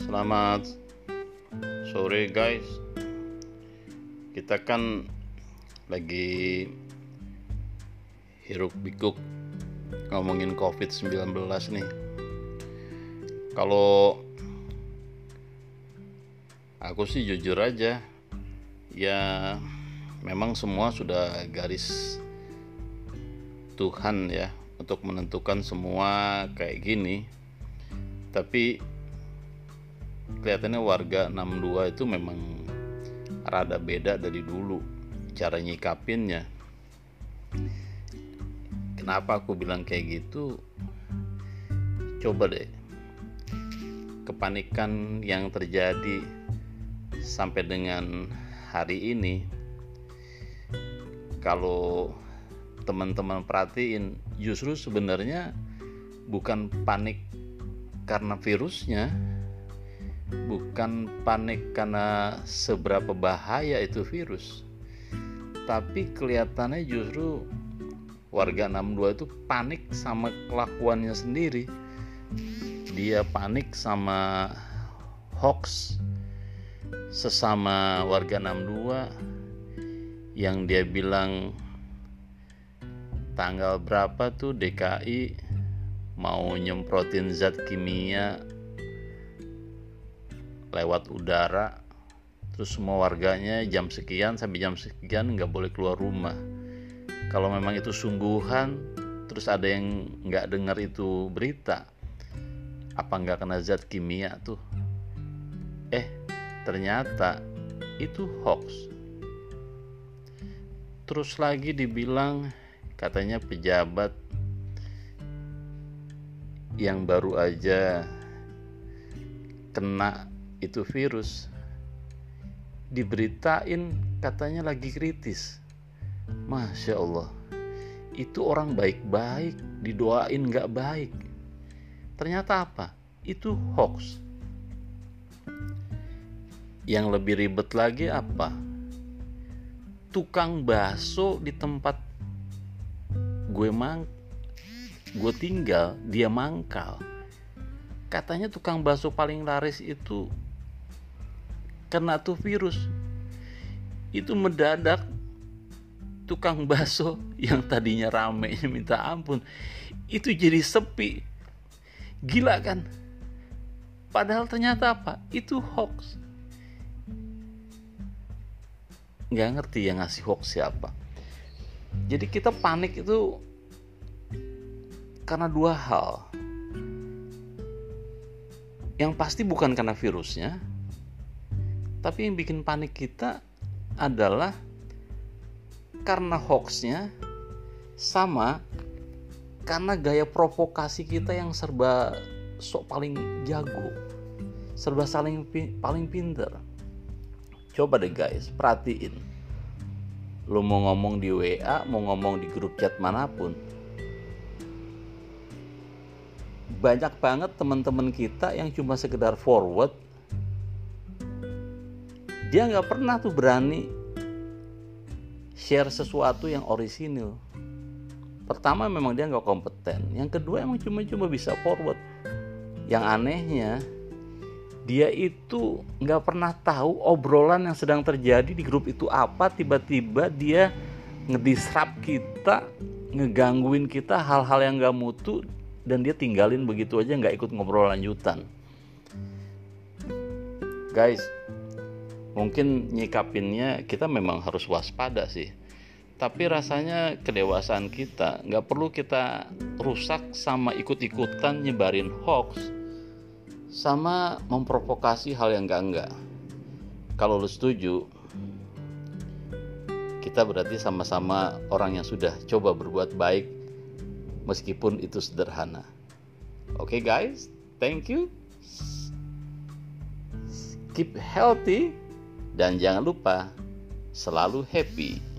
Selamat sore guys. Kita kan lagi hiruk pikuk ngomongin COVID-19 nih. Kalau aku sih jujur aja ya memang semua sudah garis Tuhan ya untuk menentukan semua kayak gini tapi kelihatannya warga 62 itu memang rada beda dari dulu cara nyikapinnya. Kenapa aku bilang kayak gitu? Coba deh kepanikan yang terjadi sampai dengan hari ini. Kalau teman-teman perhatiin justru sebenarnya bukan panik karena virusnya bukan panik karena seberapa bahaya itu virus. Tapi kelihatannya justru warga 62 itu panik sama kelakuannya sendiri. Dia panik sama hoax sesama warga 62 yang dia bilang tanggal berapa tuh DKI mau nyemprotin zat kimia lewat udara terus semua warganya jam sekian sampai jam sekian nggak boleh keluar rumah. Kalau memang itu sungguhan terus ada yang nggak dengar itu berita apa nggak kena zat kimia tuh? Eh ternyata itu hoax. Terus lagi dibilang katanya pejabat yang baru aja kena itu virus. Diberitain katanya lagi kritis. Masya Allah. Itu orang baik-baik didoain gak baik. Ternyata apa? Itu hoax. Yang lebih ribet lagi apa? Tukang bakso di tempat gue mang gue tinggal dia mangkal. Katanya tukang bakso paling laris itu kena tuh virus. Itu mendadak tukang bakso yang tadinya rame minta ampun. Itu jadi sepi. Gila kan? Padahal ternyata apa? Itu hoax. Nggak ngerti yang ngasih hoax siapa. Jadi kita panik itu karena dua hal. Yang pasti bukan karena virusnya, tapi yang bikin panik kita adalah karena hoaxnya sama karena gaya provokasi kita yang serba sok paling jago serba saling paling pinter. Coba deh guys perhatiin. Lu mau ngomong di WA mau ngomong di grup chat mana pun banyak banget teman-teman kita yang cuma sekedar forward dia nggak pernah tuh berani share sesuatu yang orisinil. Pertama memang dia nggak kompeten. Yang kedua emang cuma-cuma bisa forward. Yang anehnya dia itu nggak pernah tahu obrolan yang sedang terjadi di grup itu apa. Tiba-tiba dia ngedisrupt kita ngegangguin kita hal-hal yang nggak mutu dan dia tinggalin begitu aja nggak ikut ngobrol lanjutan. Guys mungkin nyikapinnya kita memang harus waspada sih tapi rasanya kedewasaan kita nggak perlu kita rusak sama ikut-ikutan nyebarin hoax sama memprovokasi hal yang enggak-enggak. Kalau lu setuju, kita berarti sama-sama orang yang sudah coba berbuat baik meskipun itu sederhana. Oke okay guys, thank you. Keep healthy dan jangan lupa selalu happy.